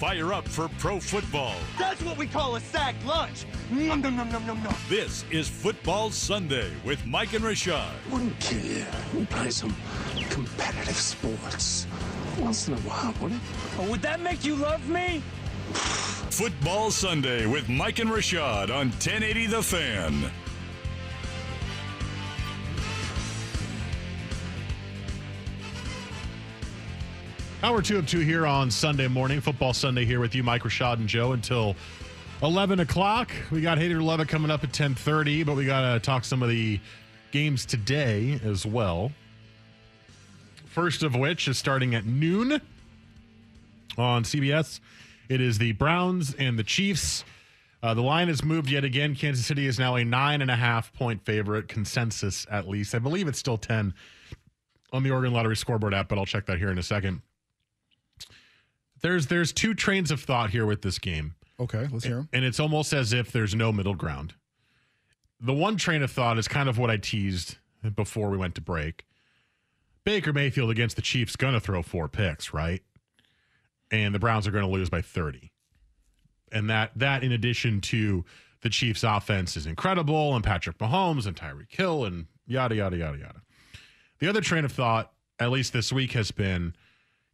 Fire up for pro football. That's what we call a sack lunch. Nom, nom, nom, nom, nom, nom. This is Football Sunday with Mike and Rashad. Wouldn't kill you. We play some competitive sports. Once in a while, wouldn't it? Oh, would that make you love me? Football Sunday with Mike and Rashad on 1080 The Fan. Hour two of two here on Sunday morning. Football Sunday here with you, Mike Rashad and Joe until 11 o'clock. We got Hater Love coming up at 1030, but we got to talk some of the games today as well. First of which is starting at noon on CBS. It is the Browns and the Chiefs. Uh, the line has moved yet again. Kansas City is now a nine and a half point favorite, consensus at least. I believe it's still 10 on the Oregon Lottery scoreboard app, but I'll check that here in a second. There's there's two trains of thought here with this game. Okay, let's hear them. And it's almost as if there's no middle ground. The one train of thought is kind of what I teased before we went to break. Baker Mayfield against the Chiefs going to throw four picks, right? And the Browns are going to lose by 30. And that that in addition to the Chiefs offense is incredible and Patrick Mahomes and Tyreek Hill and yada yada yada yada. The other train of thought, at least this week, has been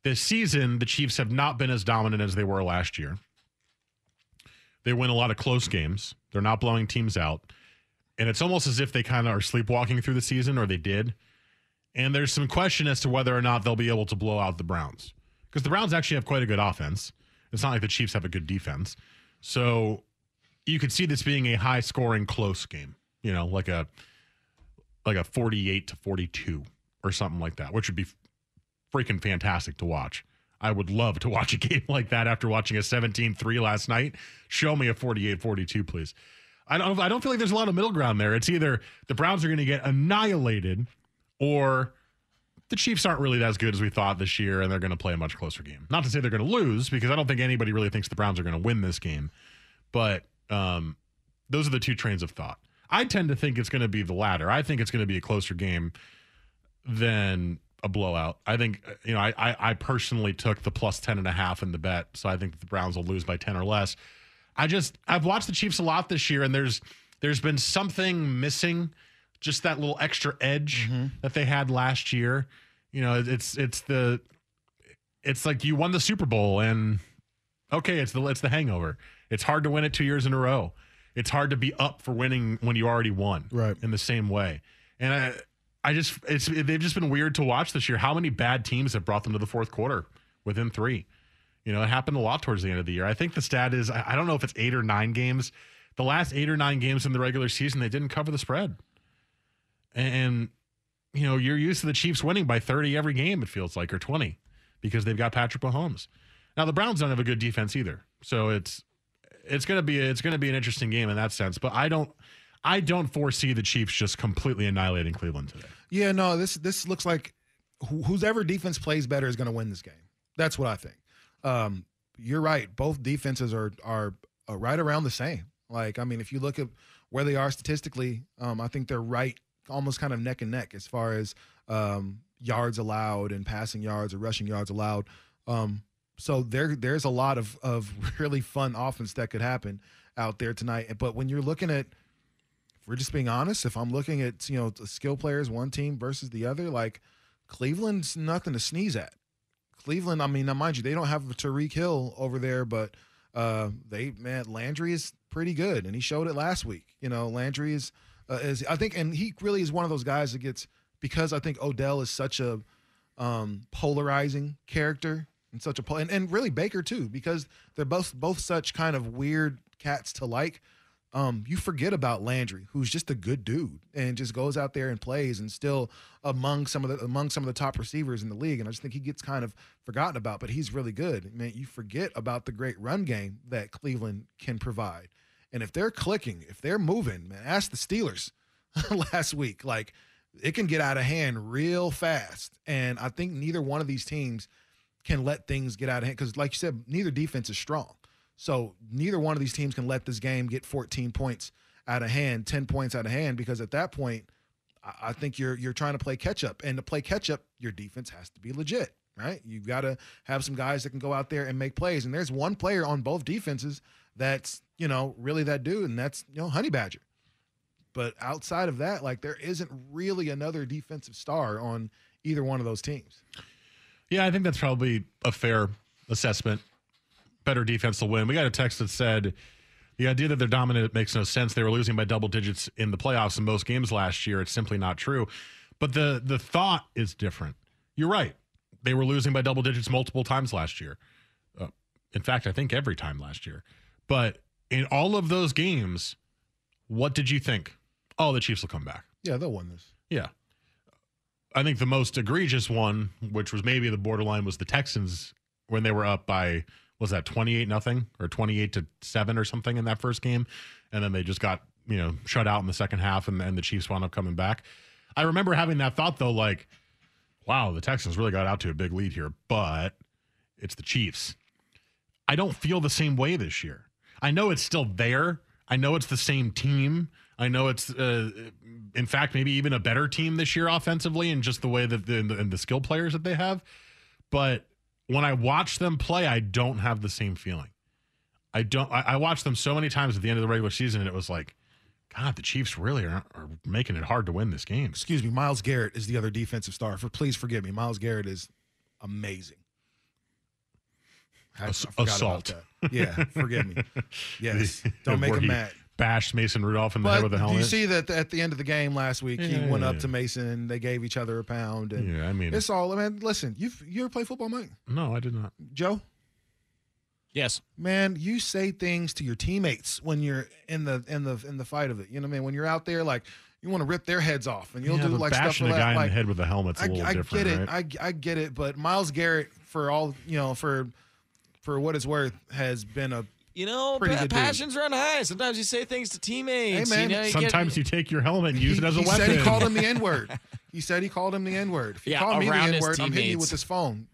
this season, the Chiefs have not been as dominant as they were last year. They win a lot of close games. They're not blowing teams out. And it's almost as if they kind of are sleepwalking through the season, or they did. And there's some question as to whether or not they'll be able to blow out the Browns. Because the Browns actually have quite a good offense. It's not like the Chiefs have a good defense. So you could see this being a high scoring close game, you know, like a like a 48 to 42 or something like that, which would be freaking fantastic to watch. I would love to watch a game like that after watching a 17-3 last night. Show me a 48-42, please. I don't I don't feel like there's a lot of middle ground there. It's either the Browns are going to get annihilated or the Chiefs aren't really as good as we thought this year and they're going to play a much closer game. Not to say they're going to lose because I don't think anybody really thinks the Browns are going to win this game. But um, those are the two trains of thought. I tend to think it's going to be the latter. I think it's going to be a closer game than a blowout. I think you know I, I I personally took the plus ten and a half in the bet, so I think the Browns will lose by ten or less. I just I've watched the Chiefs a lot this year, and there's there's been something missing, just that little extra edge Mm-hmm. that they had last year. You know, it's it's the it's like you won the Super Bowl, and okay, it's the it's the hangover. It's hard to win it two years in a row. It's hard to be up for winning when you already won, Right. In the same way, and I. I just it's they've just been weird to watch this year. How many bad teams have brought them to the fourth quarter within three? You know, it happened a lot towards the end of the year. I think the stat is I don't know if it's eight or nine games. The last eight or nine games in the regular season, they didn't cover the spread. And you know, you're used to the Chiefs winning by 30 every game, it feels like, or 20, because they've got Patrick Mahomes. Now the Browns don't have a good defense either. So it's it's gonna be it's gonna be an interesting game in that sense. But I don't I don't foresee the Chiefs just completely annihilating Cleveland today. Yeah, no, this this looks like wh- whoever defense plays better is going to win this game. That's what I think. Um, you're right. Both defenses are are uh, right around the same. Like I mean, if you look at where they are statistically, um, I think they're right, almost kind of neck and neck as far as um, yards allowed and passing yards or rushing yards allowed. Um, so there there's a lot of of really fun offense that could happen out there tonight. But when you're looking at we're just being honest, if I'm looking at you know skill players, one team versus the other, like Cleveland's nothing to sneeze at. Cleveland, I mean, now mind you, they don't have Tyreek Hill over there, but uh, they man Landry is pretty good, and he showed it last week. You know, Landry is uh, is I think, and he really is one of those guys that gets because I think Odell is such a um, polarizing character and such a and, and really Baker too because they're both both such kind of weird cats to like um, you forget about Landry, who's just a good dude and just goes out there and plays and still among some of the among some of the top receivers in the league. And I just think he gets kind of forgotten about, but he's really good. Man, you forget about the great run game that Cleveland can provide. And if they're clicking, if they're moving, man, ask the Steelers last week. Like it can get out of hand real fast. And I think neither one of these teams can let things get out of hand because, like you said, neither defense is strong. So neither one of these teams can let this game get 14 points out of hand, 10 points out of hand, because at that point, I- think you're you're trying to play catch up. And to play catch up, your defense has to be legit, right? You've got to have some guys that can go out there and make plays. And there's one player on both defenses that's, you know, really that dude, and that's, you know, Honey Badger. But outside of that, like there isn't really another defensive star on either one of those teams. Yeah, I think that's probably a fair assessment. Better defense will win. We got a text that said the idea that they're dominant makes no sense. They were losing by double digits in the playoffs in most games last year. It's simply not true. But the the thought is different. You're right. They were losing by double digits multiple times last year. Uh, in fact, I think every time last year. But in all of those games, what did you think? Oh, the Chiefs will come back. Yeah, they'll win this. Yeah. I think the most egregious one, which was maybe the borderline, was the Texans when they were up by was that twenty eight nothing or twenty eight to seven or something in that first game, and then they just got you know shut out in the second half, and then the Chiefs wound up coming back. I remember having that thought though, like, wow, the Texans really got out to a big lead here, but it's the Chiefs. I don't feel the same way this year. I know it's still there. I know it's the same team. I know it's, uh, in fact, maybe even a better team this year offensively, and just the way that the, and the skill players that they have. But when I watch them play, I don't have the same feeling. I don't. I, I watched them so many times at the end of the regular season, and it was like, God, the Chiefs really are, are making it hard to win this game. Excuse me, Myles Garrett is the other defensive star. For please forgive me, Myles Garrett is amazing. I- I Ass- forgot about assault. that. Yeah, forgive me. Yes, don't make him mad. Bashed Mason Rudolph in the head But with a do helmet. you see that at the end of the game last week, he Yeah, went yeah, up to Mason and they gave each other a pound. And yeah, I mean, it's all. I mean, listen, you you ever play football, Mike? no, I did not. Joe, Yes. man, you say things to your teammates when you're in the in the in the fight of it. You know what I mean? When you're out there, like you want to rip their heads off, and you'll yeah, do but like stuff bashing like a guy that. in the head with a helmet's a I, little I different, get it. right? I, I get it. But Myles Garrett, for all you know, for for what it's worth, has been a You know, pa- good dude. passions run high. Sometimes you say things to teammates. Hey, man, you know, you Sometimes get, you take your helmet and use he, it as a he weapon. He said he called him the N word. He said he called him the N word. If you Yeah, call me the N word, I'm hitting you with this phone,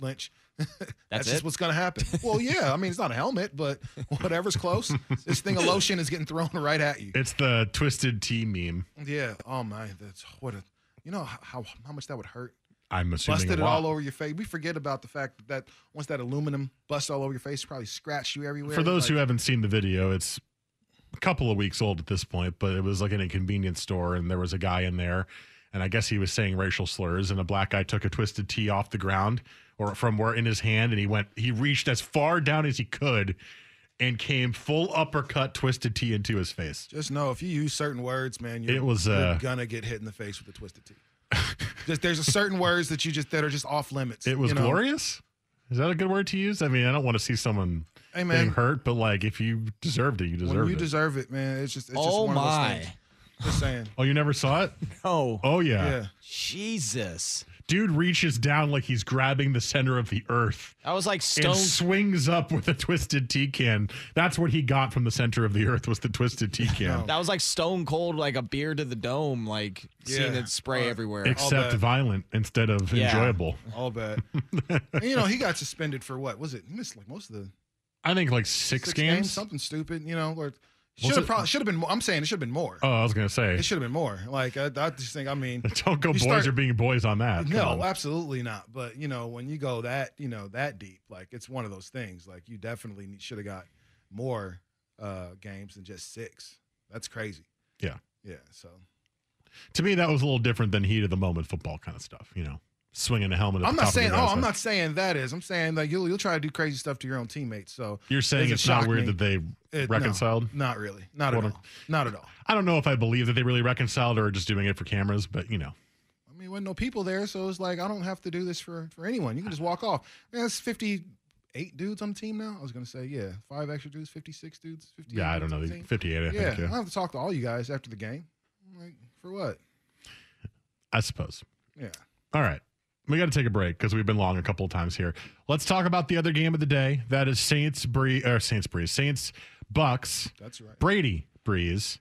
Lynch. That's, it? just what's going to happen. Well, yeah. I mean, it's not a helmet, but whatever's close. this thing of lotion is getting thrown right at you. It's the twisted tea meme. Yeah. Oh my. That's what a. You know how how much that would hurt. I'm assuming Busted it all over your face. We forget about the fact that, that once that aluminum busts all over your face, probably scratched you everywhere. For those Like, who haven't seen the video, it's a couple of weeks old at this point, but it was like in a convenience store, and there was a guy in there, and I guess he was saying racial slurs, and a black guy took a twisted tea off the ground or from where in his hand, and he went, he reached as far down as he could, and came full uppercut twisted tea into his face. Just know if you use certain words, man, you're, It was, you're uh, gonna get hit in the face with a twisted tea. just there's a certain words that you just that are just off limits. It was you know? glorious. Is that a good word to use? I mean, I don't want to see someone Hey, man. getting hurt, but like if you deserved it, you When deserved you it. deserve it, man. It's just it's just Oh one of those my. things. Just saying. oh, you never saw it? No. Oh yeah. Yeah. Jesus. Dude reaches down like he's grabbing the center of the earth That was like stone. and swings up with a twisted tea can. That's what he got from the center of the earth was the twisted tea can. That was like stone cold, like a beer to the dome, like seeing it spray Uh, everywhere. Except violent instead of Yeah. enjoyable. All bad. And, you know, he got suspended for what was it? He missed like most of the I think like six, games. something stupid. You know, or Was should have probably should have been. More. I'm saying it should have been more. Oh, I was gonna say, It should have been more. Like I, I just think. I mean, don't go boys start- are being boys on that. Come no, on. absolutely not. But you know, when you go that you know that deep, like it's one of those things. Like you definitely should have got more uh games than just six. That's crazy. Yeah. Yeah. So To me, that was a little different than heat of the moment football kind of stuff. You know, swinging a helmet. At I'm the not top saying. Oh, I'm not saying that is. I'm saying like you'll you'll try to do crazy stuff to your own teammates. So You're saying it's not weird me. that they It- no, reconciled. not really. Not at all. Not at all. I don't know if I believe that they really reconciled or just doing it for cameras, but you know, I mean, wasn't no people there, so it's like I don't have to do this for for anyone. You can just walk off. Man, that's 58 dudes on the team now. I was gonna say, yeah, five extra dudes, 56 dudes, 58. yeah, I don't know. the 58, I Yeah, think. Yeah, I'll have to talk to all you guys after the game. I'm like, for what? I suppose. Yeah. All right. We got to take a break because we've been long a couple of times here. Let's talk about the other game of the day. That is Saints Bree or Saints Breeze. Saints Bucks. That's right. Brady Brees.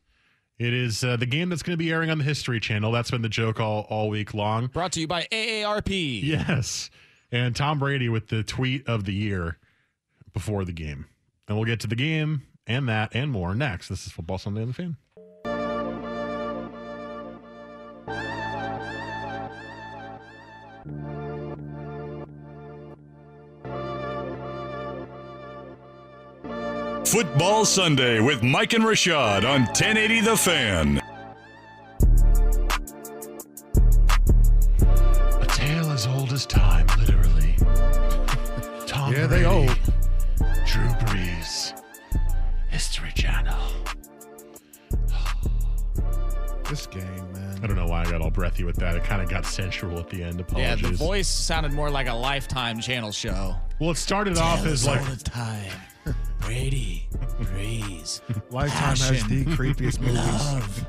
It is uh, the game that's going to be airing on the History Channel. That's been the joke all, all week long. Brought to you by AARP. Yes. And Tom Brady with the tweet of the year before the game. And we'll get to the game and that and more next. This is Football Sunday on the Fan. Football Sunday with Mike and Rashad on 1080 The Fan. A tale as old as time, literally. Tom Yeah, they Brady, old. Drew Brees, History Channel. This game, man. I don't know why I got all breathy with that. It kind of got sensual at the end. Apologies. Yeah, Apologies. the voice sounded more like a Lifetime channel show. Well, it started off as like all the time. Brady, Brees, Lifetime has the creepiest movies. love.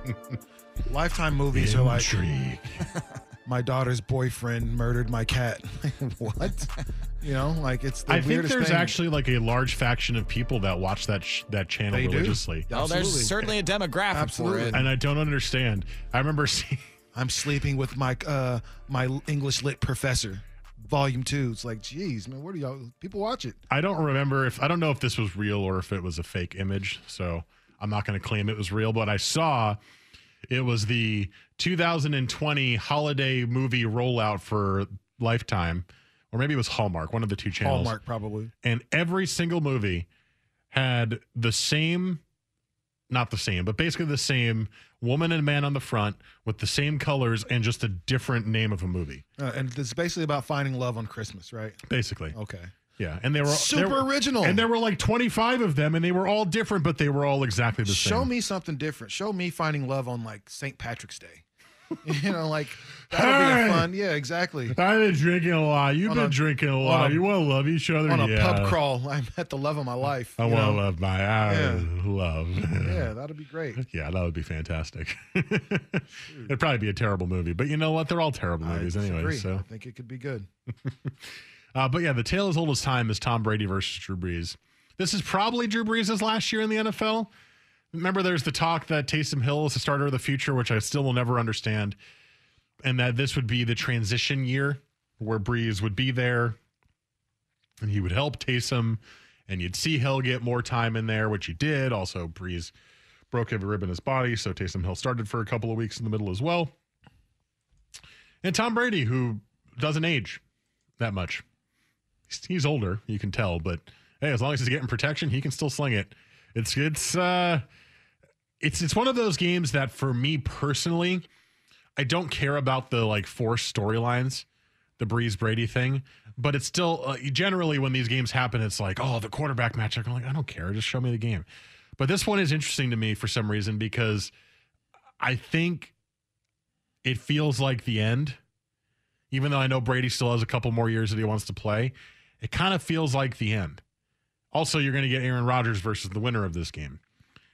Lifetime movies are like intrigue. my daughter's boyfriend murdered my cat. what? You know, like it's the I think there's thing. actually like a large faction of people that watch that sh- that channel They do. religiously, Well, there's certainly a demographic Absolutely. for it. and I don't understand. I remember seeing. I'm sleeping with my uh my English lit professor. Volume two. It's like, geez, man, where do y'all people watch it? I don't remember if I don't know if this was real or if it was a fake image. So I'm not going to claim it was real, but I saw it was the 2020 holiday movie rollout for Lifetime, or maybe it was Hallmark, one of the two channels. Hallmark, probably. and every single movie had the same not the same but basically the same woman and man on the front with the same colors and just a different name of a movie Uh, and it's basically about finding love on Christmas, right? basically Okay. yeah and they were Super there were- original. and there were like 25 of them and they were all different but they were all exactly the Show same Show me something different. Show me finding love on like St. Patrick's Day. you know, like that'll be Hey! a fun. Yeah, exactly. i've been drinking a lot you've On been a- drinking a on lot a- you want to love each other On a yeah. pub crawl, I met the love of my life. i you want to know? love my I Yeah. love Yeah, that'd be great. Yeah, that would be fantastic. It'd probably be a terrible movie, but you know what? They're all terrible movies I anyway. disagree. So, I think it could be good. uh, but yeah, the tale as old as time is Tom Brady versus Drew Brees. This is probably Drew Brees' last year in the NFL. Remember, there's the talk that Taysom Hill is the starter of the future, which I still will never understand, and that this would be the transition year where Brees would be there and he would help Taysom, and you'd see Hill get more time in there, which he did. Also, Brees broke every rib in his body, so Taysom Hill started for a couple of weeks in the middle as well. And Tom Brady, who doesn't age that much. He's older, you can tell, but hey, as long as he's getting protection, he can still sling it. It's it's uh it's it's one of those games that for me personally, I don't care about the like forced storylines, the Brees Brady thing, but it's still uh, generally when these games happen, it's like, oh, the quarterback matchup. I'm like, I don't care, just show me the game. But this one is interesting to me for some reason because I think it feels like the end. Even though I know Brady still has a couple more years that he wants to play, it kind of feels like the end. Also, you're going to get Aaron Rodgers versus the winner of this game.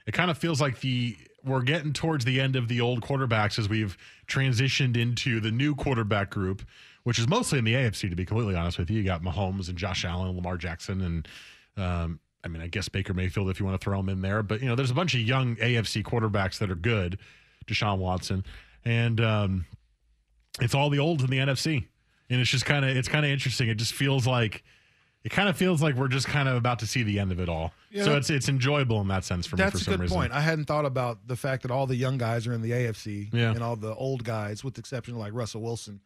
It kind of feels like the we're getting towards the end of the old quarterbacks as we've transitioned into the new quarterback group which is mostly in the AFC. To be completely honest with you, you got Mahomes and Josh Allen, and Lamar Jackson, and um, I mean, I guess Baker Mayfield if you want to throw him in there. But you know, there's a bunch of young AFC quarterbacks that are good. Deshaun Watson, and um, it's all the olds in the NFC, and it's just kind of it's kind of interesting. It just feels like it kind of feels like we're just kind of about to see the end of it all. Yeah, so it's it's enjoyable in that sense for me That's for a some good reason. point. I hadn't thought about the fact that all the young guys are in the AFC Yeah. and all the old guys, with the exception of like Russell Wilson,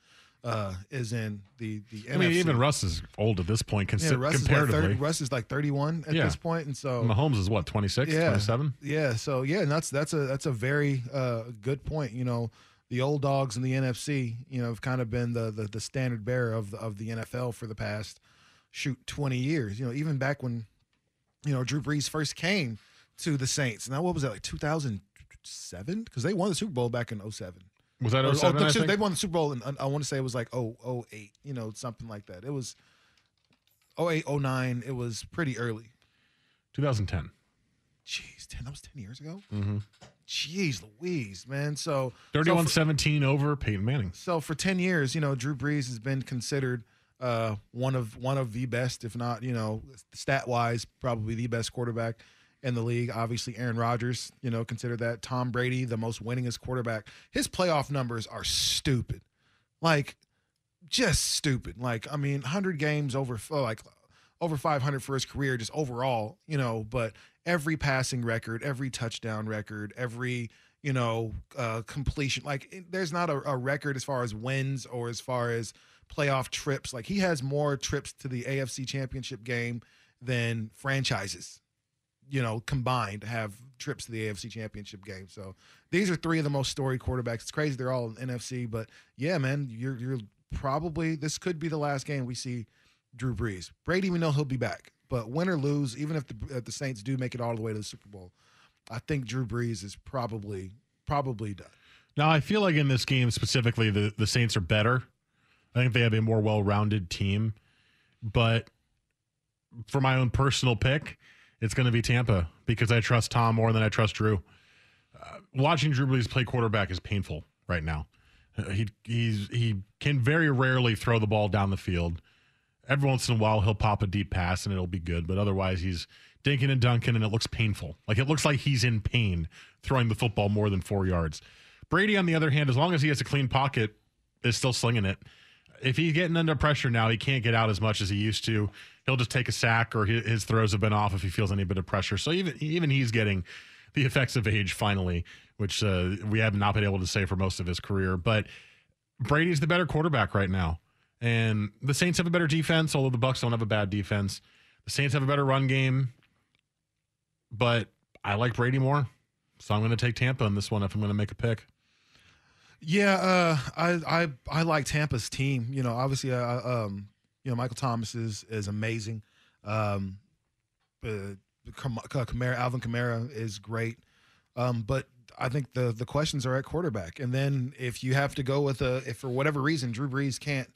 uh, is in the the NFC. I mean, even Russ is old at this point, yeah, Russ is, like comparatively. 30, Russ is like 31 at Yeah. this point, and so Mahomes is what 26, yeah, 27. Yeah, so yeah, and that's that's a that's a very uh, good point. You know, the old dogs in the NFC, you know, have kind of been the the, the standard bearer of the, of the NFL for the past shoot 20 years. You know, even back when you know Drew Brees first came to the Saints. Now, what was that like 2007? Because they won the Super Bowl back in 07. Was that Or- 07, oh, I think? they won the Super Bowl, and I want to say it was like oh oh eight, you know, something like that. It was 08, 09. It was pretty early. 2010. Jeez, 10, that was 10 years ago? Mm-hmm. Jeez Louise, man. So 31 so for, 17 over Peyton Manning. so for 10 years, you know, Drew Brees has been considered uh, one of one of the best, if not, you know, stat wise, probably the best quarterback in the league. Obviously, Aaron Rodgers, you know, consider that. Tom Brady, the most winningest quarterback. His playoff numbers are stupid. Like, just stupid. Like, I mean, 100 games over, oh, like, over 500 for his career, just overall, you know, but every passing record, every touchdown record, every, you know, uh, completion, like, there's not a, a record as far as wins or as far as playoff trips. Like, he has more trips to the AFC championship game than franchises you know, combined have trips to the AFC Championship game. So these are three of the most storied quarterbacks. It's crazy they're all in NFC, but yeah, man, you're you're probably this could be the last game we see Drew Brees. Brady, we know he'll be back, but win or lose, even if the if the Saints do make it all the way to the Super Bowl, I think Drew Brees is probably probably done. Now, I feel like in this game specifically, the, the Saints are better. I think they have a more well rounded team. But for my own personal pick, it's going to be Tampa because I trust Tom more than I trust Drew. Uh, watching Drew Brees play quarterback is painful right now. He he's he can very rarely throw the ball down the field. Every once in a while, he'll pop a deep pass and it'll be good, but otherwise, he's dinking and dunking, and it looks painful. Like it looks like he's in pain throwing the football more than four yards. Brady, on the other hand, as long as he has a clean pocket, is still slinging it. If he's getting under pressure now, he can't get out as much as he used to. He'll just take a sack, or his, throws have been off if he feels any bit of pressure. So even even he's getting the effects of age finally, which uh, we have not been able to say for most of his career. But Brady's the better quarterback right now, and the Saints have a better defense. Although the Bucks don't have a bad defense, the Saints have a better run game. But I like Brady more, so I'm going to take Tampa in this one if I'm going to make a pick. Yeah, uh, I I I like Tampa's team. You know, obviously, uh, um, you know, Michael Thomas is is amazing. Um, uh, Kamara, Alvin Kamara is great. Um, but I think the the questions are at quarterback. And then if you have to go with a, if for whatever reason Drew Brees can't,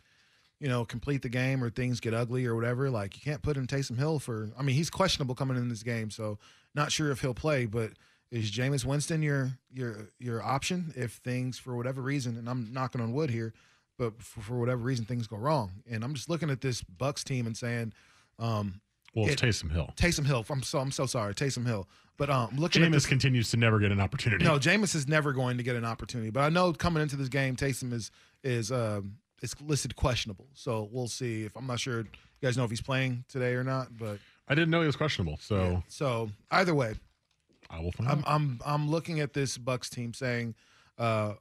you know, complete the game or things get ugly or whatever, like you can't put in Taysom Hill for. I mean, he's questionable coming in this game, so not sure if he'll play. But is Jameis Winston your your your option if things for whatever reason, and I'm knocking on wood here, but for, for whatever reason things go wrong, and I'm just looking at this Bucks team and saying, um, Well, it's It- Taysom Hill. Taysom Hill. I'm so I'm so sorry, Taysom Hill. But um, looking at Jameis continues to never get an opportunity. no, Jameis is never going to get an opportunity. But I know coming into this game, Taysom is is um is listed questionable. So we'll see. If I'm not sure, you guys know if he's playing today or not. But I didn't know he was questionable, so so either way, I will find I'm out. I'm I'm looking at this Bucks team saying, uh,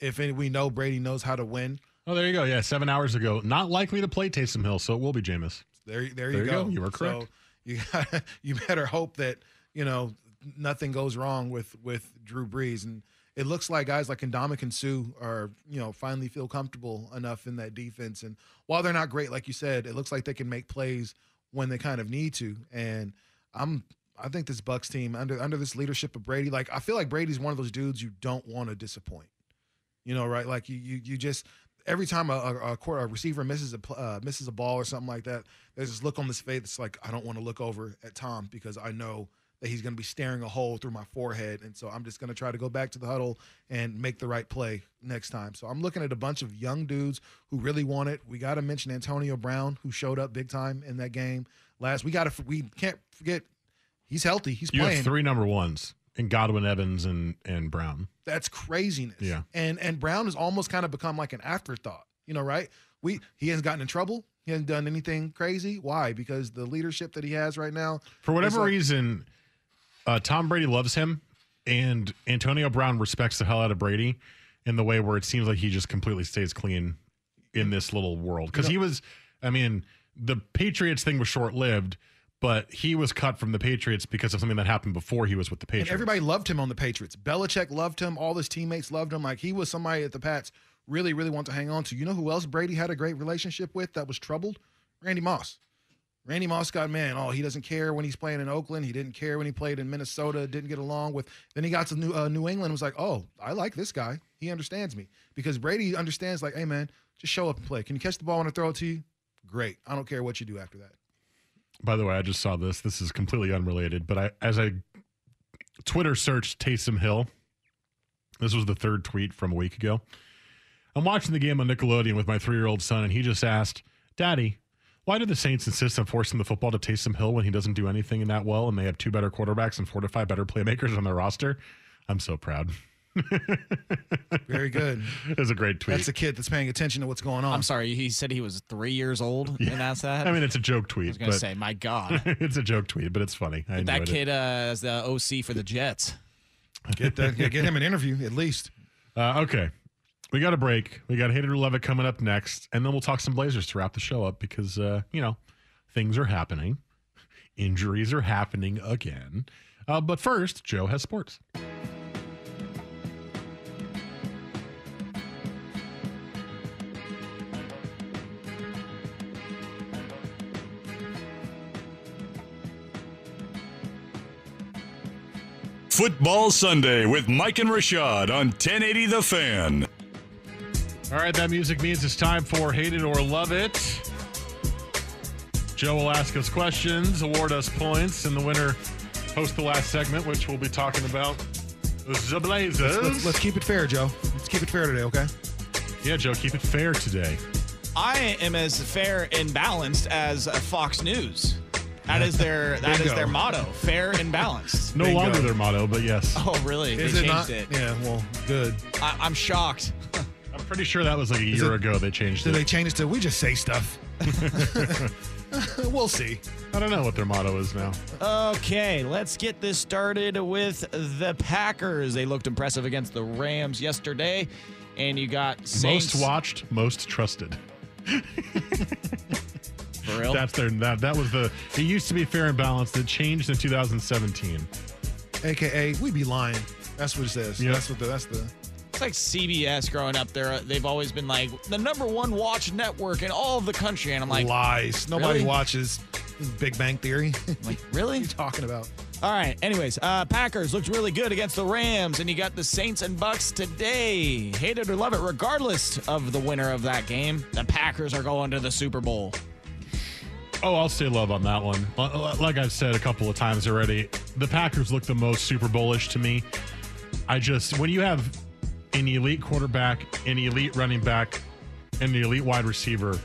if any, we know Brady knows how to win, Oh, there you go. Yeah, seven hours ago. Not likely to play Taysom Hill, so it will be Jameis. There, there, There you you go. go. You were correct. So you got, you better hope that you know nothing goes wrong with with Drew Brees, and it looks like guys like Ndamukong Suh are you know finally feel comfortable enough in that defense. And while they're not great, like you said, it looks like they can make plays when they kind of need to. And I'm I think this Bucks team under under this leadership of Brady, like I feel like Brady's one of those dudes you don't want to disappoint. You know, right? Like you, you, you just every time a, a, a, a receiver misses a uh, misses a ball or something like that, there's this look on his face. It's like I don't want to look over at Tom because I know that he's going to be staring a hole through my forehead. And so I'm just going to try to go back to the huddle and make the right play next time. So I'm looking at a bunch of young dudes who really want it. We got to mention Antonio Brown, who showed up big time in that game last. We got to, we can't forget he's healthy. He's You playing. have three number ones in Godwin, Evans, and and Brown. That's craziness. Yeah. And and Brown has almost kind of become like an afterthought. You know, right? We he hasn't gotten in trouble. He hasn't done anything crazy. Why? Because the leadership that he has right now. For whatever like- reason, uh, Tom Brady loves him, and Antonio Brown respects the hell out of Brady in the way where it seems like he just completely stays clean in this little world. Because he was, I mean, the Patriots thing was short lived, but he was cut from the Patriots because of something that happened before he was with the And Patriots. everybody loved him on the Patriots. Belichick loved him. All his teammates loved him. Like he was somebody at the Pats really, really want to hang on to. You know who else Brady had a great relationship with that was troubled? Randy Moss. Randy Moss got man. Oh, he doesn't care when he's playing in Oakland. He didn't care when he played in Minnesota. Didn't get along with. Then he got to New uh, New England. and Was like, oh, I like this guy. He understands me because Brady understands. Like, hey man, just show up and play. Can you catch the ball when I throw it to you? Great. I don't care what you do after that. By the way, I just saw this. This is completely unrelated, but I as I Twitter searched Taysom Hill. This was the third tweet from a week ago. I'm watching the game on Nickelodeon with my three year old son, and he just asked, Daddy, why do the Saints insist on forcing the football to Taysom Hill when he doesn't do anything in that well and they have two better quarterbacks and four to five better playmakers on their roster? I'm so proud. Very good. It was a great tweet. That's a kid that's paying attention to what's going on. I'm sorry. He said he was three years old and that's that. I mean, it's a joke tweet. I was gonna say, my God, it's a joke tweet, but it's funny. I that kid uh, is the OC for the Jets. Get that. Get him an interview at least. Uh, okay. We got a break. We got Hater to Love It coming up next, and then we'll talk some Blazers to wrap the show up because, uh, you know, things are happening. Injuries are happening again. Uh, but first, Joe has sports. Football Sunday with Mike and Rashad on 1080 The Fan. All right, that music means it's time for Hate It or Love It. Joe will ask us questions, award us points, and the winner host the last segment, which we'll be talking about the Blazers. Let's, let's keep it fair, Joe. Let's keep it fair today, okay? yeah, Joe, keep it fair today. I am as fair and balanced as uh, Fox News. That is their that is Bingo. their motto: fair and balanced. No Bingo. longer their motto, but yes. Oh, really? Is they it changed not? it. Yeah. Well, good. I, I'm shocked. I'm pretty sure that was like a year it- ago they changed Did it. they change it to we just say stuff? we'll see. I don't know what their motto is now. Okay, let's get this started with the Packers. They looked impressive against the Rams yesterday, and you got Saints. Most watched, most trusted. For real? That's their that that was the it used to be fair and balanced. It changed in 2017. AKA we be lying. That's what it says. Yeah. That's what the, that's the It's like CBS growing up there. They've always been like the number one watch network in all of the country, and I'm like, lies. Nobody really? watches Big Bang Theory. what like really? are you talking about? All right. Anyways, uh, Packers looked really good against the Rams, and you got the Saints and Bucks today. Hate it or love it, regardless of the winner of that game, the Packers are going to the Super Bowl. Oh, I'll say love on that one. Like I've said a couple of times already, the Packers look the most Super Bowlish to me. I just when you have an elite quarterback, an elite running back, and the elite wide receiver,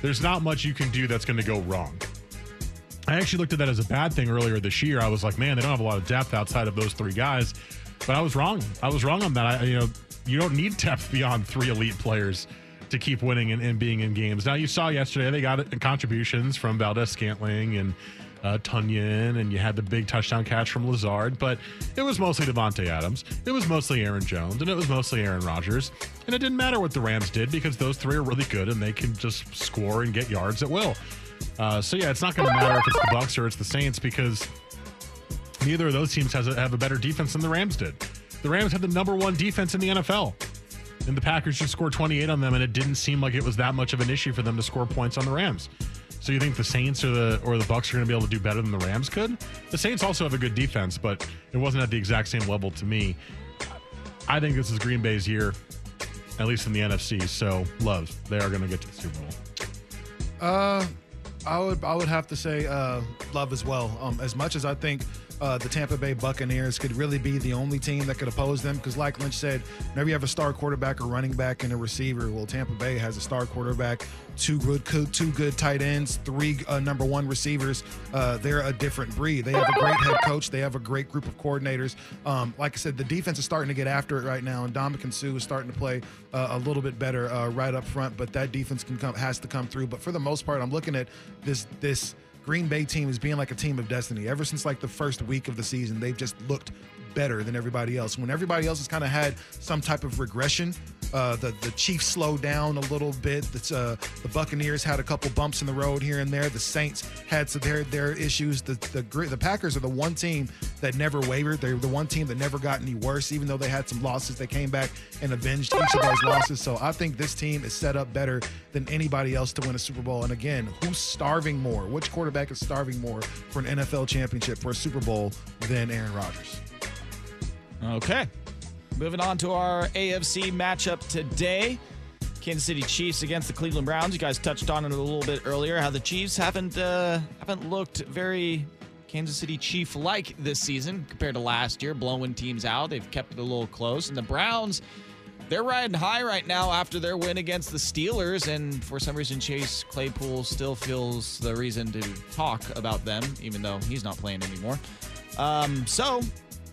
there's not much you can do that's going to go wrong. I actually looked at that as a bad thing earlier this year. I was like, man, they don't have a lot of depth outside of those three guys. But I was wrong. I was wrong on that. I, you know, you don't need depth beyond three elite players to keep winning and, and being in games. Now you saw yesterday they got contributions from Valdes-Scantling and uh, Tonyan, and you had the big touchdown catch from Lazard, but it was mostly Davante Adams. It was mostly Aaron Jones, and it was mostly Aaron Rodgers. And it didn't matter what the Rams did because those three are really good and they can just score and get yards at will. Uh, so yeah, it's not going to matter if it's the Bucks or it's the Saints because neither of those teams has a, have a better defense than the Rams did. The Rams had the number one defense in the NFL, and the Packers just scored 28 on them, and it didn't seem like it was that much of an issue for them to score points on the Rams. So you think the Saints or the or the Bucks are going to be able to do better than the Rams could? The Saints also have a good defense, but it wasn't at the exact same level to me. I think this is Green Bay's year, at least in the NFC. So love, they are going to get to the Super Bowl. Uh, I would I would have to say uh, love as well. Um, as much as I think uh, the Tampa Bay Buccaneers could really be the only team that could oppose them, because like Lynch said, whenever you have a star quarterback, or running back, and a receiver, well, Tampa Bay has a star quarterback, two good two good tight ends, three uh, number one receivers. Uh, they're a different breed. They have a great head coach. They have a great group of coordinators. Um, like I said, the defense is starting to get after it right now, and Ndamukong Suh is starting to play uh, a little bit better uh, right up front. But that defense can come has to come through. But for the most part, I'm looking at this this Green Bay team is being like a team of destiny. Ever since like the first week of the season, they've just looked better than everybody else. When everybody else has kind of had some type of regression, uh, the the Chiefs slowed down a little bit. The, uh, the Buccaneers had a couple bumps in the road here and there. The Saints had some their their issues. The the the Packers are the one team that never wavered. They're the one team that never got any worse, even though they had some losses. They came back and avenged each of those losses. So I think this team is set up better than anybody else to win a Super Bowl. And again, who's starving more? Which quarterback is starving more for an NFL championship for a Super Bowl than Aaron Rodgers? Okay. Moving on to our AFC matchup today. Kansas City Chiefs against the Cleveland Browns. You guys touched on it a little bit earlier. How the Chiefs haven't uh, haven't looked very Kansas City Chief like this season compared to last year, blowing teams out. They've kept it a little close, and the Browns. They're riding high right now after their win against the Steelers, and for some reason, Chase Claypool still feels the reason to talk about them, even though he's not playing anymore. Um, so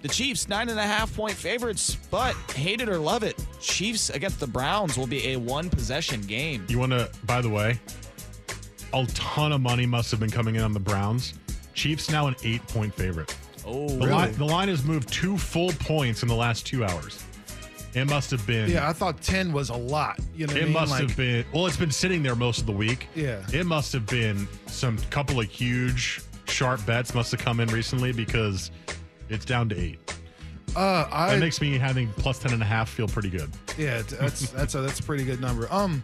the Chiefs, nine and a half point favorites, but hate it or love it, Chiefs against the Browns will be a one possession game. You want to, by the way, a ton of money must have been coming in on the Browns. Chiefs now an eight point favorite. Oh, the really? line, the line has moved two full points in the last two hours. It must have been. Yeah, I thought 10 was a lot. You know, it I mean? must like, have been. Well, it's been sitting there most of the week. Yeah. It must have been some couple of huge, sharp bets must have come in recently because it's down to eight. Uh, I, that makes me having plus 10 and a half feel pretty good. Yeah, that's that's a that's a pretty good number. Um,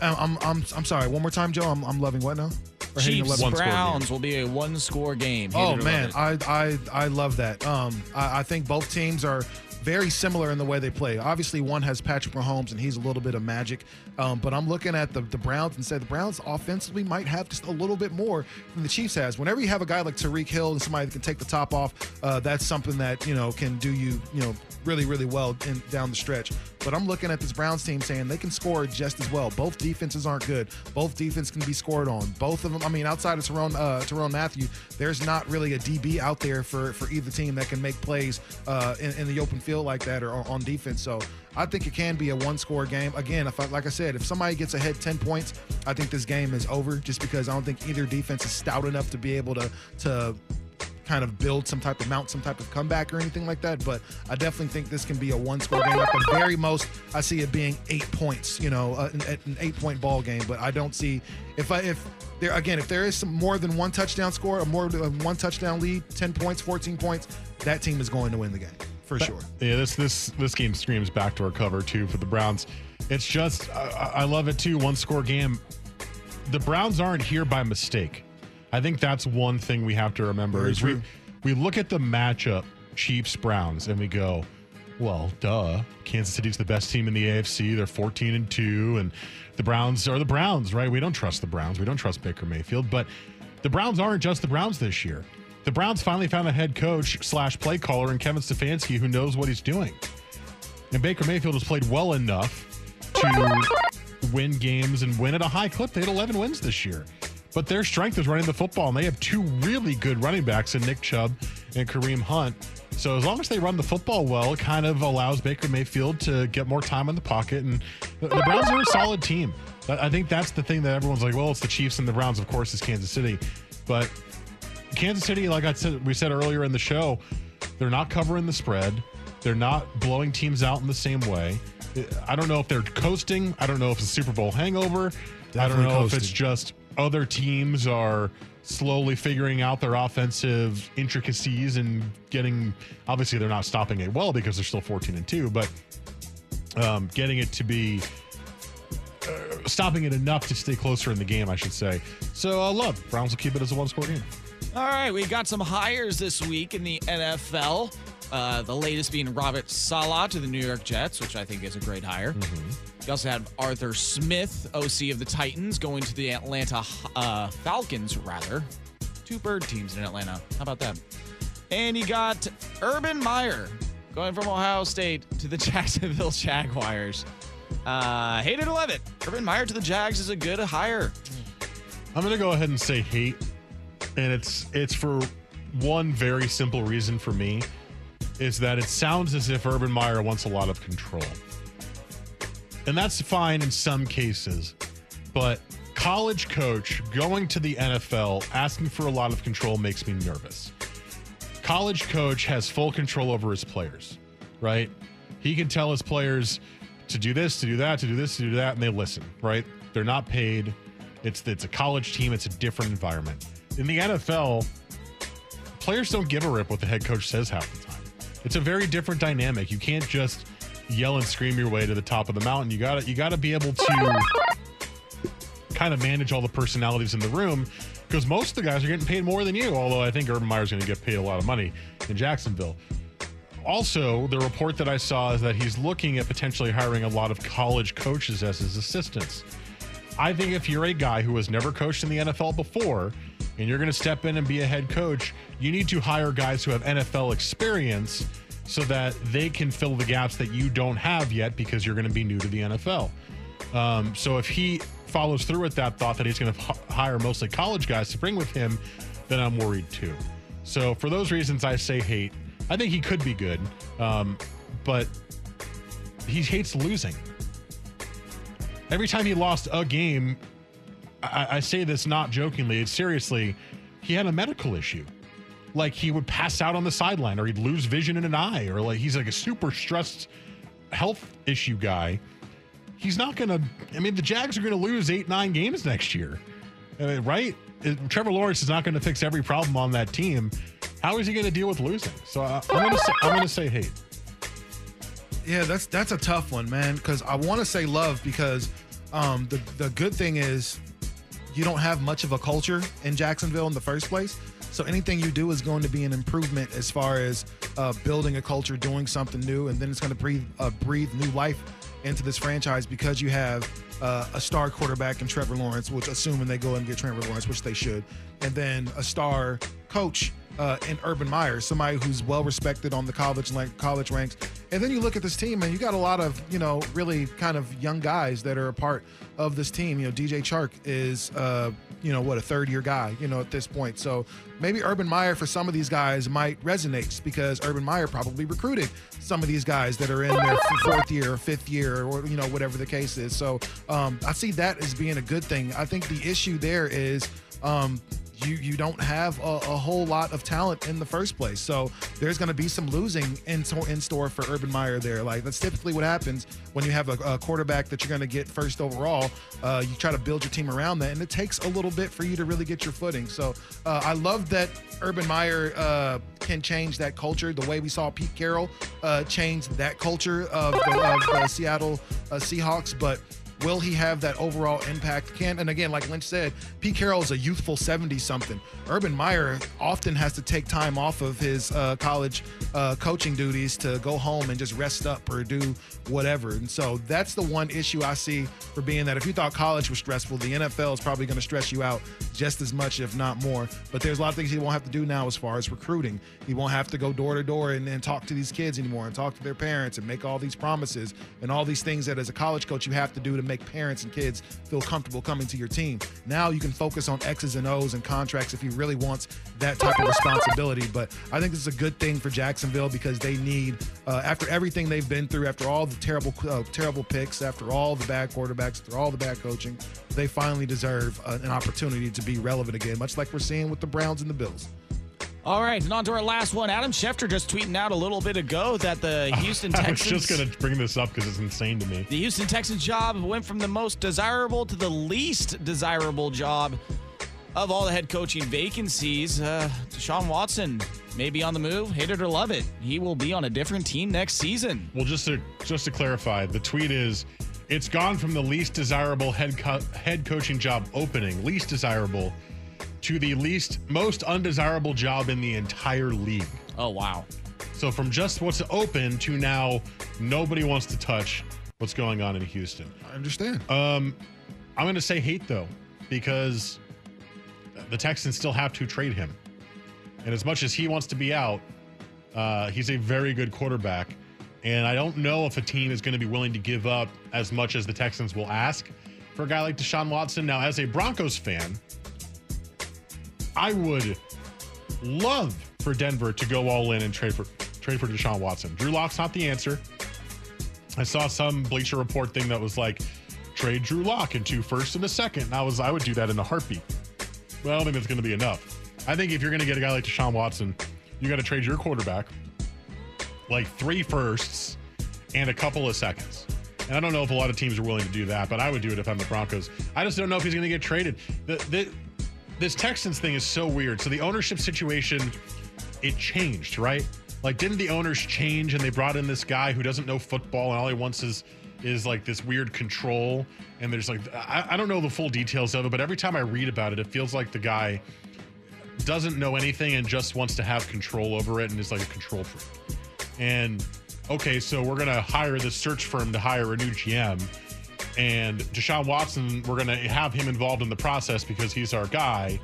I'm I'm I'm sorry. One more time, Joe. I'm, I'm loving what now? Or hating Chiefs 11? Browns will be a one score game. Hate Oh man. I I I love that. Um, I, I think both teams are very similar in the way they play. Obviously, one has Patrick Mahomes, and he's a little bit of magic. Um, but I'm looking at the the Browns and say the Browns offensively might have just a little bit more than the Chiefs has. Whenever you have a guy like Tyreek Hill and somebody that can take the top off, uh, that's something that you know can do you you know really really well in, down the stretch. But I'm looking at this Browns team saying they can score just as well. Both defenses aren't good. Both defense can be scored on. Both of them. I mean, outside of Tyrann uh, Tyrann Mathieu, there's not really a DB out there for for either team that can make plays uh, in, in the open field like that or on defense. So I think it can be a one score game. Again, if I, like I said, if somebody gets ahead 10 points, I think this game is over just because I don't think either defense is stout enough to be able to to kind of build some type of mount some type of comeback or anything like that. But I definitely think this can be a one score game. At the very most, I see it being eight points. You know, uh, an, an eight point ball game. But I don't see if I if there again if there is some more than one touchdown score, a more than one touchdown lead, 10 points, 14 points, that team is going to win the game for sure. Yeah, this this this game screams backdoor cover too for the Browns. It's just I, I love it too. One score game. The Browns aren't here by mistake. I think that's one thing we have to remember Very is true. we mm-hmm. we look at the matchup Chiefs Browns and we go, well, duh. Kansas City's the best team in the AFC. They're 14 and 2 and the Browns are the Browns, right? We don't trust the Browns. We don't trust Baker Mayfield, but the Browns aren't just the Browns this year. The Browns finally found a head coach slash play caller in Kevin Stefanski who knows what he's doing. And Baker Mayfield has played well enough to win games and win at a high clip. They had 11 wins this year. But their strength is running the football, and they have two really good running backs in Nick Chubb and Kareem Hunt. So as long as they run the football well, it kind of allows Baker Mayfield to get more time in the pocket. And the, the Browns are a solid team. I I think that's the thing that everyone's like, well, it's the Chiefs and the Browns, of course, is Kansas City. But Kansas City, like I said, we said earlier in the show, they're not covering the spread. They're not blowing teams out in the same way. I don't know if they're coasting. I don't know if it's a Super Bowl hangover. I don't Definitely know if it's just other teams are slowly figuring out their offensive intricacies and getting. Obviously, they're not stopping it well because they're still 14 and two, but um, getting it to be uh, stopping it enough to stay closer in the game, I should say. So, uh, love Browns will keep it as a one-score game. All right, we got some hires this week in the NFL. Uh, the latest being Robert Saleh to the New York Jets, which I think is a great hire. You also have Arthur Smith, OC of the Titans, going to the Atlanta uh, Falcons, rather. Two bird teams in Atlanta. How about that? And you got Urban Meyer going from Ohio State to the Jacksonville Jaguars. Uh, hate it or love it. Urban Meyer to the Jags is a good hire. I'm gonna go ahead and say hate, and it's it's for one very simple reason for me, is that it sounds as if Urban Meyer wants a lot of control, and that's fine in some cases, but college coach going to the NFL asking for a lot of control makes me nervous. College coach has full control over his players, right? He can tell his players to do this, to do that, to do this, to do that, and they listen, right? They're not paid. It's it's a college team. It's a different environment. In the NFL, players don't give a rip what the head coach says half the time. It's a very different dynamic. You can't just yell and scream your way to the top of the mountain. You got to you got to be able to kind of manage all the personalities in the room because most of the guys are getting paid more than you. Although I think Urban Meyer's going to get paid a lot of money in Jacksonville. Also, the report that I saw is that he's looking at potentially hiring a lot of college coaches as his assistants. I think if you're a guy who has never coached in the NFL before and you're going to step in and be a head coach, you need to hire guys who have NFL experience so that they can fill the gaps that you don't have yet because you're going to be new to the NFL. Um, so if he follows through with that thought that he's going to hire mostly college guys to bring with him, then I'm worried too. So for those reasons, I say hate. I think he could be good, um, but he hates losing. Every time he lost a game, I, I say this not jokingly, it's seriously, he had a medical issue. Like he would pass out on the sideline, or he'd lose vision in an eye, or like he's like a super stressed health issue guy. He's not gonna. I mean, the Jags are gonna lose eight, nine games next year, mean, right? Uh, Trevor Lawrence is not to fix every problem on that team. How is he to deal with losing? So uh, I'm to say I'm to say hate. Yeah, that's that's a tough one, man. Because I want to say love because um, the the good thing is you don't have much of a culture in Jacksonville in the first place. So anything you do is going to be an improvement as far as uh, building a culture, doing something new, and then it's going to breathe uh, breathe new life into this franchise because you have uh, a star quarterback in Trevor Lawrence, which assuming they go and get Trevor Lawrence, which they should, and then a star coach uh, in Urban Meyer, somebody who's well respected on the college like college ranks. And then you look at this team, and you got a lot of you know really kind of young guys that are a part of this team. You know, DJ Chark is uh, you know what a third year guy, you know at this point. So maybe Urban Meyer for some of these guys might resonate because Urban Meyer probably recruited some of these guys that are in their fourth year or fifth year or you know whatever the case is. So um, I see that as being a good thing. I think the issue there is. Um, you you don't have a, a, whole lot of talent in the first place. So there's going to be some losing in, in store for Urban Meyer there. Like that's typically what happens when you have a, a quarterback that you're going to get first overall. Uh, you try to build your team around that, and it takes a little bit for you to really get your footing. So uh, I love that Urban Meyer uh, can change that culture the way we saw Pete Carroll uh, change that culture of the, of the Seattle uh, Seahawks, but Will he have that overall impact? Can and again, like Lynch said, Pete Carroll is a youthful 70 something. Urban Meyer often has to take time off of his uh, college uh, coaching duties to go home and just rest up or do whatever. And so that's the one issue I see for being that if you thought college was stressful, the NFL is probably going to stress you out just as much, if not more. But there's a lot of things he won't have to do now as far as recruiting. He won't have to go door to door and, and talk to these kids anymore and talk to their parents and make all these promises and all these things that as a college coach you have to do to make parents and kids feel comfortable coming to your team. Now you can focus on X's and O's and contracts if he really wants that type of responsibility. But I think this is a good thing for Jacksonville because they need, uh, after everything they've been through, after all the terrible, uh, terrible picks, after all the bad quarterbacks, after all the bad coaching, they finally deserve uh, an opportunity to be relevant again, much like we're seeing with the Browns and the Bills. All right, and on to our last one. Adam Schefter just tweeting out a little bit ago that the Houston Texans. I was just going to bring this up because it's insane to me. The Houston Texans job went from the most desirable to the least desirable job of all the head coaching vacancies. Uh, Deshaun Watson may be on the move. Hate it or love it, he will be on a different team next season. Well, just to just to clarify, the tweet is. It's gone from the least desirable head co- head coaching job opening, least desirable, to the least most undesirable job in the entire league. Oh wow! So from just what's open to now, nobody wants to touch what's going on in Houston. I understand. Um, I'm going to say hate though, because the Texans still have to trade him, and as much as he wants to be out, uh, he's a very good quarterback, and I don't know if a team is going to be willing to give up as much as the Texans will ask for a guy like Deshaun Watson. Now, as a Broncos fan, I would love for Denver to go all in and trade for trade for Deshaun Watson. Drew Lock's not the answer. I saw some Bleacher Report thing that was like trade Drew Lock in two first and a second. And I was I would do that in a heartbeat. Well, I don't think that's going to be enough. I think if you're going to get a guy like Deshaun Watson, you got to trade your quarterback like three firsts and a couple of seconds. And I don't know if a lot of teams are willing to do that, but I would do it if I'm the Broncos. I just don't know if he's going to get traded. The, the, this Texans thing is so weird. So the ownership situation, it changed, right? Like, didn't the owners change and they brought in this guy who doesn't know football and all he wants is is like this weird control? And there's like, I, I don't know the full details of it, but every time I read about it, it feels like the guy doesn't know anything and just wants to have control over it and is like a control freak. And okay, so we're gonna hire this search firm to hire a new GM, and Deshaun Watson, we're gonna have him involved in the process because he's our guy.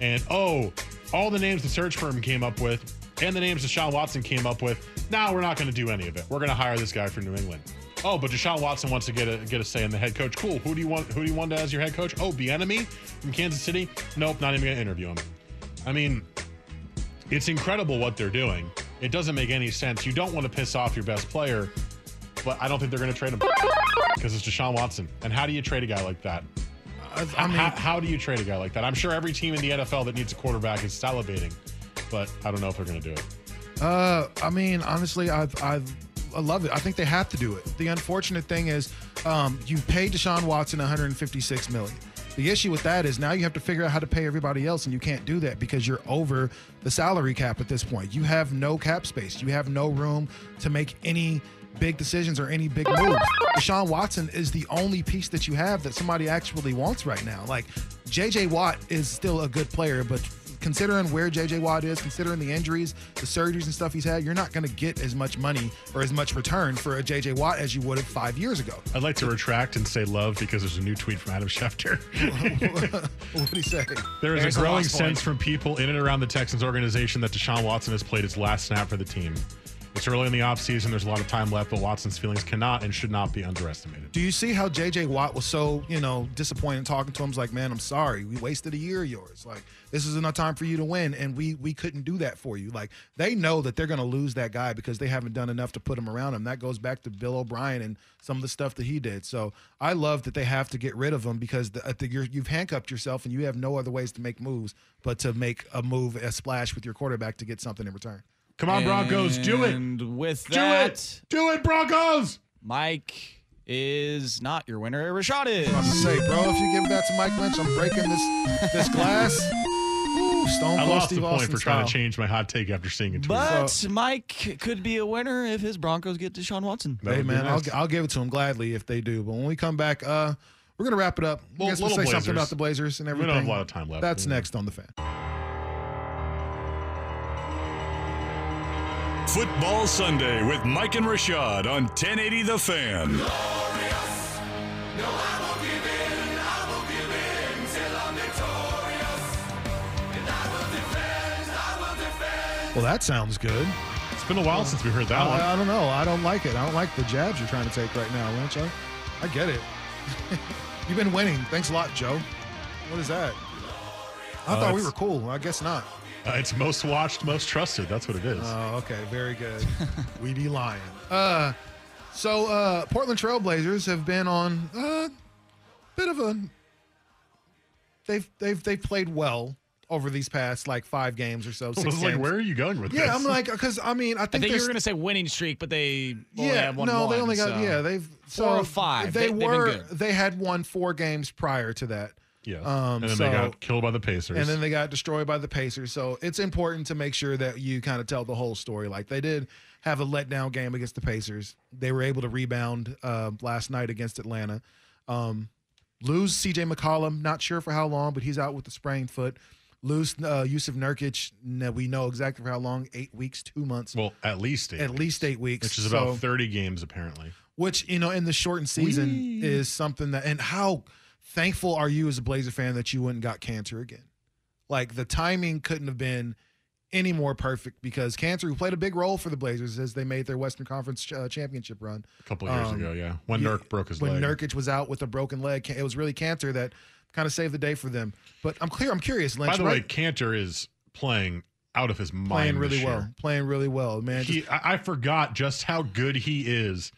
And oh, all the names the search firm came up with and the names Deshaun Watson came up with. Now we're not going to do any of it. We're going to hire this guy for New England. Oh, but Deshaun Watson wants to get a get a say in the head coach. Cool. Who do you want? Who do you want as your head coach? Oh, Bieniemy from Kansas City. Nope, not even going to interview him. I mean, it's incredible what they're doing. It doesn't make any sense. You don't want to piss off your best player, but I don't think they're going to trade him because it's Deshaun Watson. And how do you trade a guy like that? I, How, mean, how, how do you trade a guy like that? I'm sure every team in the NFL that needs a quarterback is salivating, but I don't know if they're going to do it. Uh, I mean, honestly, I've, I've, I love it. I think they have to do it. The unfortunate thing is, um, you paid Deshaun Watson 156 million. The issue with that is now you have to figure out how to pay everybody else, and you can't do that because you're over the salary cap at this point. You have no cap space. You have no room to make any big decisions or any big moves. Deshaun Watson is the only piece that you have that somebody actually wants right now. Like JJ Watt is still a good player, but considering where JJ Watt is, considering the injuries, the surgeries and stuff he's had, you're not going to get as much money or as much return for a JJ Watt as you would have five years ago. I'd like to retract and say love because there's a new tweet from Adam Schefter. what did he say? There is There's a a growing lost point. sense from people in and around the Texans organization that Deshaun Watson has played his last snap for the team. It's early in the offseason. There's a lot of time left, but Watson's feelings cannot and should not be underestimated. Do you see how JJ Watt was so, you know, disappointed talking to him? He's like, man, I'm sorry. We wasted a year of yours. Like, this is enough time for you to win, and we we couldn't do that for you. Like, they know that they're going to lose that guy because they haven't done enough to put him around him. That goes back to Bill O'Brien and some of the stuff that he did. So I love that they have to get rid of him because the, uh, think you're, you've handcuffed yourself and you have no other ways to make moves but to make a move, a splash with your quarterback to get something in return. Come on, Broncos, do it. And with Do that, it. Do it, Broncos. Mike is not your winner. Rashad is. I was about to say, bro, if you give that to Mike Lynch, I'm breaking this this glass. Ooh, Stone I lost Steve the point Austin for trying style. to change my hot take after seeing it. But Mike could be a winner if his Broncos get Deshaun Watson. Hey man, nice. I'll, I'll give it to him gladly if they do. But when we come back, uh, we're gonna wrap it up. I Well, guess we'll say little something about the Blazers and everything. We don't have a lot of time left. That's Yeah. next on the fan. Football Sunday with Mike and Rashad on 1080 The Fan. Well, that sounds good. It's been a while since we heard that one. I, I don't know. I don't like it. I don't like the jabs you're trying to take right now, Lynch. I, I get it. You've been winning. Thanks a lot, Joe. What is that? I Uh, thought we were cool. I guess not. Uh, it's most watched, most trusted. That's what it is. Oh, okay. Very good. Weedy Lion. Uh, so uh, Portland Trailblazers have been on a bit of a. They've they've they've played well over these past like five games or so. I Six was like, games. where are you going with this? Yeah, I'm like, because I mean, I I think, think you there's- were going to say winning streak, but they only yeah, have one no, they one, only got so- yeah, they've so Four or five. They, They- they've been were good. they had won four games prior to that. Yes. Um, and then so- they got killed by the Pacers. And then they got destroyed by the Pacers. So it's important to make sure that you kind of tell the whole story. Like they did have a letdown game against the Pacers. They were able to rebound uh, last night against Atlanta. Um, lose CJ McCollum, not sure for how long, but he's out with the sprained foot. lose uh, Yusuf Nurkic. We know exactly for how long eight weeks, two months. Well, at least eight at weeks, least eight weeks. which is about So- 30 games apparently. which you know in the shortened season is something that and how thankful are you as a blazer fan that you went and got Kanter again like the timing couldn't have been any more perfect because Kanter who played a big role for the blazers as they made their western conference uh, championship run A couple of years Um, ago, yeah, when yeah, Nurk broke his leg. when leg. Nurkic was out with a broken leg it was really Kanter that kind of saved the day for them but i'm clear i'm curious Lynch, By the way, right? Kanter is playing out of his mind. playing really well playing really well man He, Just- I, I forgot just how good he is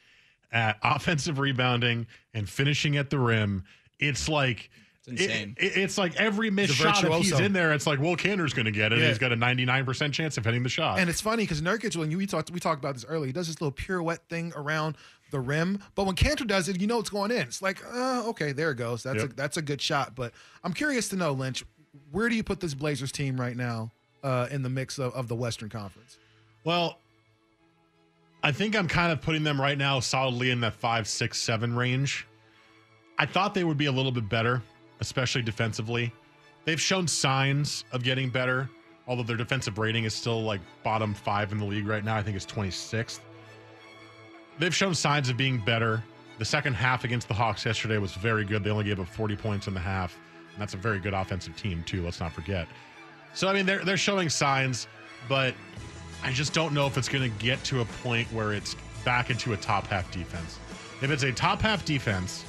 at offensive rebounding and finishing at the rim. It's like It's insane. It, it- it's like every missed shot if he's in there, it's like Will Kanter's going to get it. Yeah. He's got a ninety nine percent chance of hitting the shot. And it's funny because Nurkic, when you we talked we talked about this earlier, he does this little pirouette thing around the rim. But when Kanter does it, you know it's going in. It's like, uh, okay, there it goes. That's Yep. a that's a good shot. But I'm curious to know, Lynch, where do you put this Blazers team right now uh, in the mix of, of the Western Conference? Well, I think I'm kind of putting them right now solidly in that five, six, seven range. I thought they would be a little bit better, especially defensively. They've shown signs of getting better, although their defensive rating is still like bottom five in the league right now. I think it's 26th. They've shown signs of being better. The second half against the Hawks yesterday was very good. They only gave up 40 points in the half. And that's a very good offensive team, too. Let's not forget. So, I mean, they're, they're showing signs, but I just don't know if it's going to get to a point where it's back into a top half defense. If it's a top half defense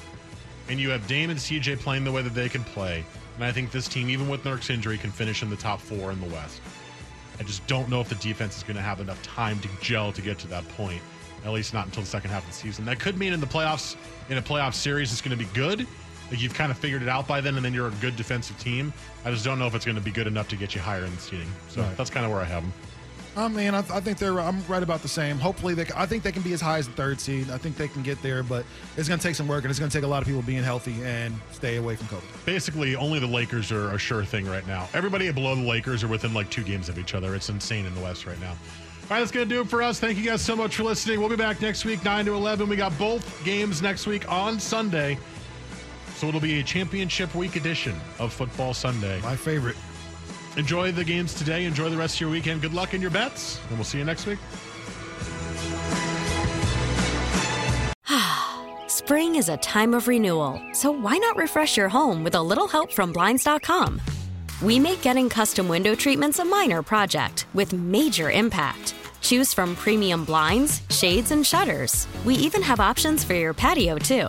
and you have Dame and CJ playing the way that they can play, and I think this team, even with Nurk's injury, can finish in the top four in the West. I just don't know if the defense is going to have enough time to gel to get to that point, at least not until the second half of the season. That could mean in the playoffs, in a playoff series, it's going to be good. Like you've kind of figured it out by then, and then you're a good defensive team. I just don't know if it's going to be good enough to get you higher in the seeding. So Right. that's kind of where I have them. Oh man, I, I think they're. I'm right about the same. Hopefully, they. c- I think they can be as high as the third seed. I think they can get there, but it's going to take some work, and it's going to take a lot of people being healthy and stay away from COVID. basically only the Lakers are a sure thing right now. Everybody below the Lakers are within like two games of each other. It's insane in the West right now. All right, that's going to do it for us. Thank you guys so much for listening. We'll be back next week, 9 to 11. We got both games next week on Sunday. So it'll be a championship week edition of Football Sunday. My favorite. Enjoy the games today. Enjoy the rest of your weekend. Good luck in your bets. And we'll see you next week. Spring is a time of renewal, so why not refresh your home with a little help from Blinds.com? We make getting custom window treatments a minor project with major impact. Choose from premium blinds, shades, and shutters. We even have options for your patio, too.